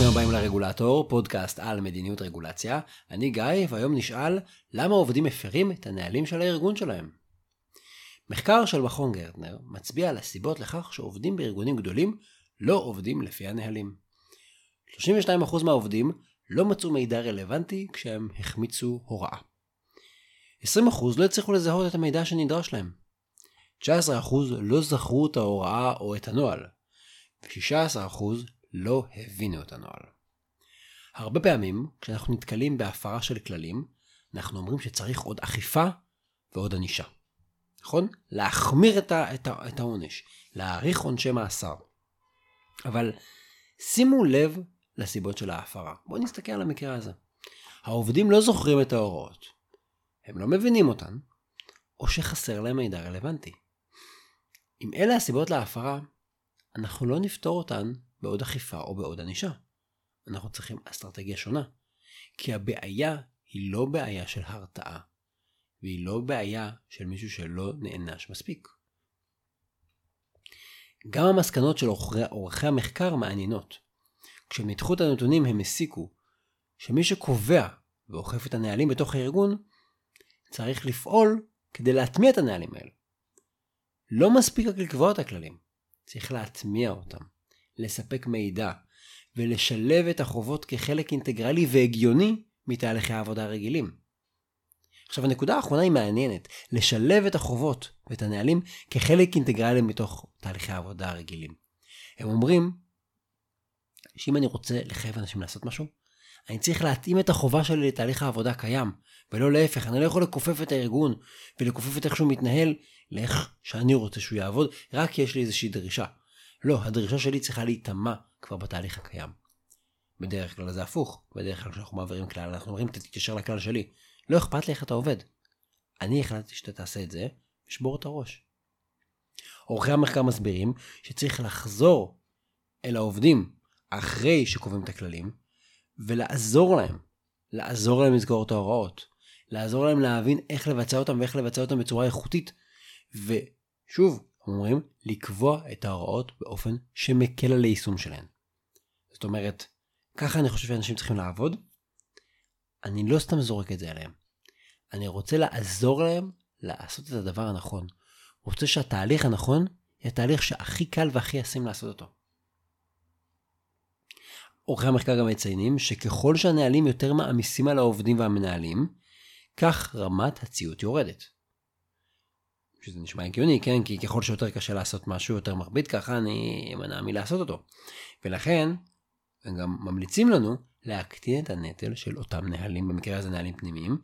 ברוכים הבאים לרגולטור, פודקאסט על מדיניות רגולציה. אני גיא, והיום נשאל למה עובדים מפרים את הנהלים של הארגון שלהם. מחקר של מכון גרטנר מצביע על הסיבות לכך שעובדים בארגונים גדולים לא עובדים לפי הנהלים. 32% מהעובדים לא מצאו מידע רלוונטי כשהם החמיצו הוראה. 20% לא הצליחו לזהות את המידע שנדרש להם. 19% לא זכרו את ההוראה או את הנוהל. ו-16% לא הבינו את הנוהל. הרבה פעמים, כשאנחנו נתקלים בהפרה של כללים, אנחנו אומרים שצריך עוד אכיפה ועוד ענישה. נכון? להחמיר את, ה, את, ה, את העונש, להאריך עונשי מאסר. אבל שימו לב לסיבות של ההפרה. בואו נסתכל על המקרה הזה. העובדים לא זוכרים את ההוראות, הם לא מבינים אותן, או שחסר להם מידע רלוונטי. אם אלה הסיבות להפרה, אנחנו לא נפתור אותן בעוד אכיפה או בעוד ענישה. אנחנו צריכים אסטרטגיה שונה. כי הבעיה היא לא בעיה של הרתעה, והיא לא בעיה של מישהו שלא נענש מספיק. גם המסקנות של עורכי המחקר מעניינות. כשהם ניתחו את הנתונים הם הסיקו שמי שקובע ואוכף את הנהלים בתוך הארגון, צריך לפעול כדי להטמיע את הנהלים האלה. לא מספיק רק לקבוע את הכללים, צריך להטמיע אותם. לספק מידע ולשלב את החובות כחלק אינטגרלי והגיוני מתהליכי העבודה הרגילים. עכשיו הנקודה האחרונה היא מעניינת, לשלב את החובות ואת הנהלים כחלק אינטגרלי מתוך תהליכי העבודה הרגילים. הם אומרים שאם אני רוצה לחייב אנשים לעשות משהו, אני צריך להתאים את החובה שלי לתהליך העבודה הקיים, ולא להפך, אני לא יכול לכופף את הארגון ולכופף את איך שהוא מתנהל לאיך שאני רוצה שהוא יעבוד, רק כי יש לי איזושהי דרישה. לא, הדרישה שלי צריכה להיטמע כבר בתהליך הקיים. בדרך כלל זה הפוך, בדרך כלל כשאנחנו מעבירים כלל, אנחנו אומרים, תתקשר לכלל שלי. לא אכפת לי איך אתה עובד. אני החלטתי שאתה תעשה את זה, ושבור את הראש. עורכי המחקר מסבירים שצריך לחזור אל העובדים אחרי שקובעים את הכללים, ולעזור להם, לעזור להם לזכור את ההוראות, לעזור להם להבין איך לבצע אותם ואיך לבצע אותם בצורה איכותית. ושוב, אומרים לקבוע את ההוראות באופן שמקל על היישום שלהן. זאת אומרת, ככה אני חושב שאנשים צריכים לעבוד. אני לא סתם זורק את זה עליהם. אני רוצה לעזור להם לעשות את הדבר הנכון. רוצה שהתהליך הנכון יהיה התהליך שהכי קל והכי ישים לעשות אותו. עורכי המחקר גם מציינים שככל שהנהלים יותר מעמיסים על העובדים והמנהלים, כך רמת הציות יורדת. שזה נשמע הגיוני, כן? כי ככל שיותר קשה לעשות משהו יותר מכביד, ככה אני אמנע מלעשות אותו. ולכן, הם גם ממליצים לנו להקטין את הנטל של אותם נהלים, במקרה הזה נהלים פנימיים.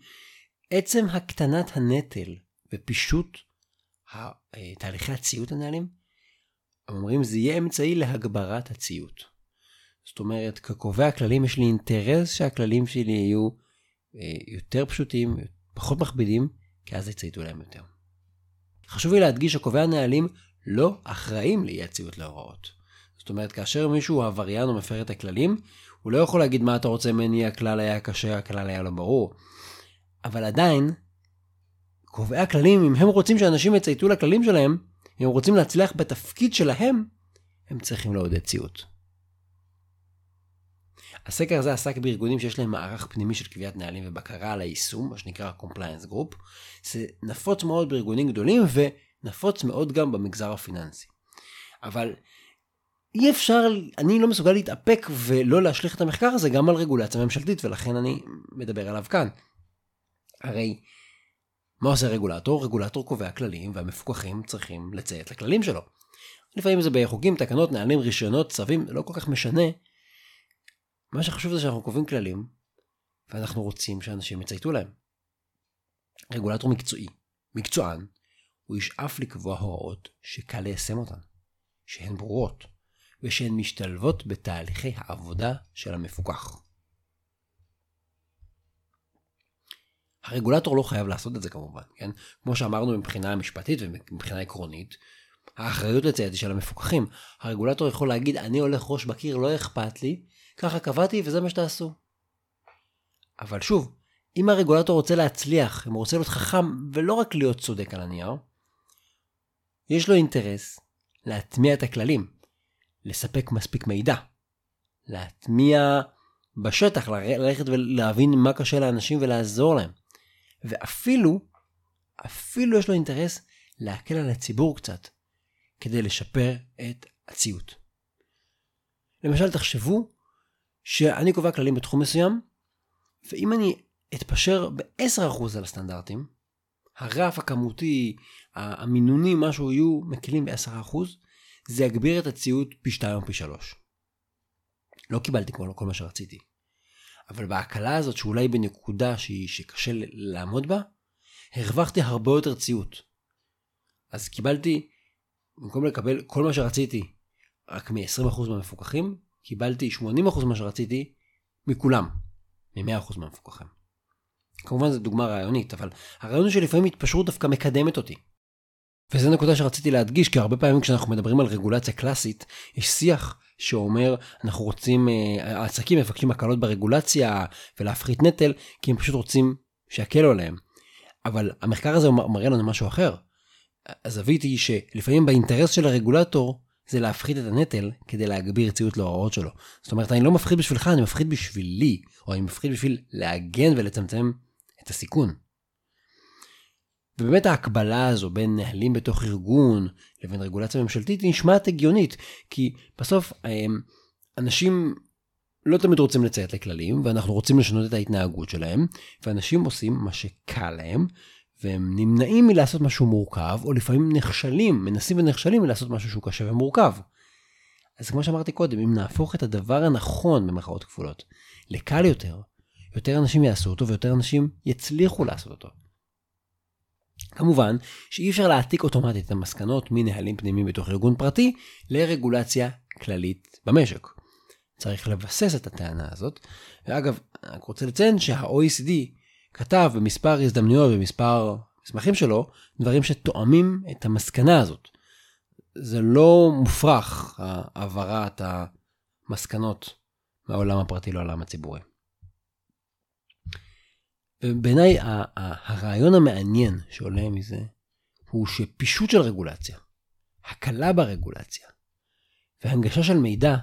עצם הקטנת הנטל ופישוט תהליכי הציות הנהלים, הם אומרים זה יהיה אמצעי להגברת הציות. זאת אומרת, כקובע הכללים יש לי אינטרס שהכללים שלי יהיו אה, יותר פשוטים, פחות מכבידים, כי אז יצייתו להם יותר. חשוב לי להדגיש שקובעי הנהלים לא אחראים לאי הציות להוראות. זאת אומרת, כאשר מישהו הוא עבריין או מפר את הכללים, הוא לא יכול להגיד מה אתה רוצה ממני, הכלל היה קשה, הכלל היה לא ברור. אבל עדיין, קובעי הכללים, אם הם רוצים שאנשים יצייתו לכללים שלהם, אם הם רוצים להצליח בתפקיד שלהם, הם צריכים לעודד ציות. הסקר הזה עסק בארגונים שיש להם מערך פנימי של קביעת נהלים ובקרה על היישום, מה שנקרא Compliance Group. זה נפוץ מאוד בארגונים גדולים ונפוץ מאוד גם במגזר הפיננסי. אבל אי אפשר, אני לא מסוגל להתאפק ולא להשליך את המחקר הזה גם על רגולציה ממשלתית, ולכן אני מדבר עליו כאן. הרי מה עושה רגולטור? רגולטור קובע כללים והמפוקחים צריכים לציית לכללים שלו. לפעמים זה בחוקים, תקנות, נהלים, רישיונות, צווים, לא כל כך משנה. מה שחשוב זה שאנחנו קובעים כללים, ואנחנו רוצים שאנשים יצייתו להם. רגולטור מקצועי, מקצוען, הוא ישאף לקבוע הוראות שקל ליישם אותן, שהן ברורות, ושהן משתלבות בתהליכי העבודה של המפוקח. הרגולטור לא חייב לעשות את זה כמובן, כן? כמו שאמרנו מבחינה משפטית ומבחינה עקרונית, האחריות לציית היא של המפוקחים. הרגולטור יכול להגיד, אני הולך ראש בקיר, לא אכפת לי, ככה קבעתי וזה מה שתעשו. אבל שוב, אם הרגולטור רוצה להצליח, אם הוא רוצה להיות חכם ולא רק להיות צודק על הנייר, יש לו אינטרס להטמיע את הכללים, לספק מספיק מידע, להטמיע בשטח, ללכת ולהבין מה קשה לאנשים ולעזור להם. ואפילו, אפילו יש לו אינטרס להקל על הציבור קצת, כדי לשפר את הציות. למשל, תחשבו שאני קובע כללים בתחום מסוים, ואם אני אתפשר ב-10% על הסטנדרטים, הרף הכמותי, המינונים, משהו יהיו מקלים ב-10%, זה יגביר את הציות פי 2 או פי 3. לא קיבלתי כל, כל מה שרציתי. אבל בהקלה הזאת, שאולי בנקודה שהיא, שקשה לעמוד בה, הרווחתי הרבה יותר ציות. אז קיבלתי, במקום לקבל כל מה שרציתי רק מ-20% מהמפוקחים, קיבלתי 80% ממה שרציתי מכולם, מ-100% מהמפוקחים. כמובן זו דוגמה רעיונית, אבל הרעיון הוא שלפעמים התפשרות דווקא מקדמת אותי. וזו נקודה שרציתי להדגיש, כי הרבה פעמים כשאנחנו מדברים על רגולציה קלאסית, יש שיח שאומר, אנחנו רוצים, אה, העסקים מבקשים הקלות ברגולציה ולהפחית נטל, כי הם פשוט רוצים שיקלו עליהם. אבל המחקר הזה מראה לנו משהו אחר. הזווית היא שלפעמים באינטרס של הרגולטור זה להפחית את הנטל כדי להגביר ציות להוראות שלו. זאת אומרת, אני לא מפחית בשבילך, אני מפחית בשבילי, או אני מפחית בשביל להגן ולצמצם את הסיכון. ובאמת ההקבלה הזו בין נהלים בתוך ארגון לבין רגולציה ממשלתית היא נשמעת הגיונית, כי בסוף אמ, אנשים לא תמיד רוצים לציית לכללים, ואנחנו רוצים לשנות את ההתנהגות שלהם, ואנשים עושים מה שקל להם, והם נמנעים מלעשות משהו מורכב, או לפעמים נכשלים, מנסים ונכשלים מלעשות משהו שהוא קשה ומורכב. אז כמו שאמרתי קודם, אם נהפוך את הדבר הנכון, במרכאות כפולות, לקל יותר, יותר אנשים יעשו אותו ויותר אנשים יצליחו לעשות אותו. כמובן שאי אפשר להעתיק אוטומטית את המסקנות מנהלים פנימיים בתוך ארגון פרטי לרגולציה כללית במשק. צריך לבסס את הטענה הזאת. ואגב, אני רוצה לציין שה-OECD כתב במספר הזדמנויות במספר מסמכים שלו דברים שתואמים את המסקנה הזאת. זה לא מופרך העברת המסקנות מהעולם הפרטי לעולם הציבורי. ובעיניי הרעיון המעניין שעולה מזה הוא שפישוט של רגולציה, הקלה ברגולציה והנגשה של מידע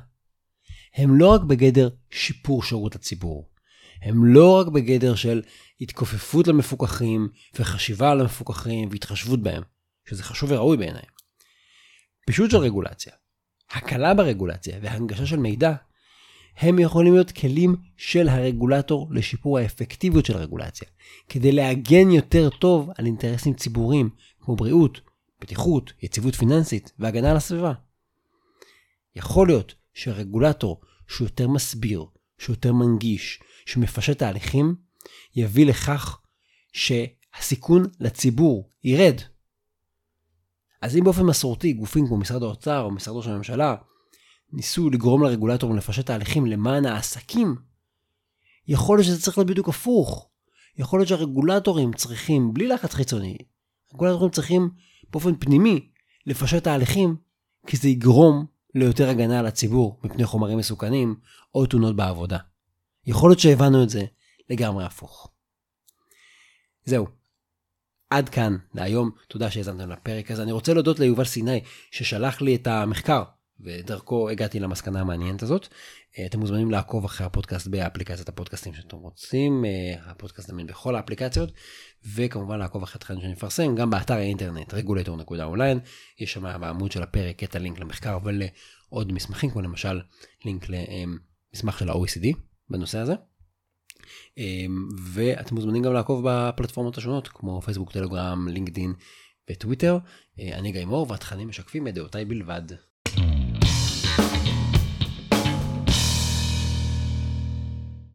הם לא רק בגדר שיפור שירות הציבור, הם לא רק בגדר של התכופפות למפוקחים וחשיבה על המפוקחים והתחשבות בהם, שזה חשוב וראוי בעיניי. פישוט של רגולציה, הקלה ברגולציה והנגשה של מידע הם יכולים להיות כלים של הרגולטור לשיפור האפקטיביות של הרגולציה, כדי להגן יותר טוב על אינטרסים ציבוריים כמו בריאות, בטיחות, יציבות פיננסית והגנה על הסביבה. יכול להיות שהרגולטור שהוא יותר מסביר, שהוא יותר מנגיש, שמפשט תהליכים, יביא לכך שהסיכון לציבור ירד. אז אם באופן מסורתי גופים כמו משרד האוצר או משרד ראש הממשלה ניסו לגרום לרגולטורים לפשט תהליכים למען העסקים, יכול להיות שזה צריך להיות בדיוק הפוך. יכול להיות שהרגולטורים צריכים, בלי לחץ חיצוני, רגולטורים צריכים באופן פנימי לפשט תהליכים, כי זה יגרום ליותר הגנה על הציבור מפני חומרים מסוכנים או תאונות בעבודה. יכול להיות שהבנו את זה לגמרי הפוך. זהו. עד כאן להיום, תודה שהאזנתם לפרק הזה. אני רוצה להודות ליובל סיני ששלח לי את המחקר ודרכו הגעתי למסקנה המעניינת הזאת. אה, אתם מוזמנים לעקוב אחרי הפודקאסט באפליקציית הפודקאסטים שאתם רוצים, אה, הפודקאסט זמין בכל האפליקציות, וכמובן לעקוב אחרי התכנים מפרסם, גם באתר האינטרנט regulator.online, יש שם בעמוד של הפרק את הלינק למחקר ולעוד מסמכים, כמו למשל לינק למסמך של ה-OECD בנושא הזה. אה, ואתם מוזמנים גם לעקוב בפלטפורמות השונות, כמו פייסבוק, טלגרם, לינקדין וטוויטר. אני גיא מור, והתכנים משקפים את דעותיי בלבד.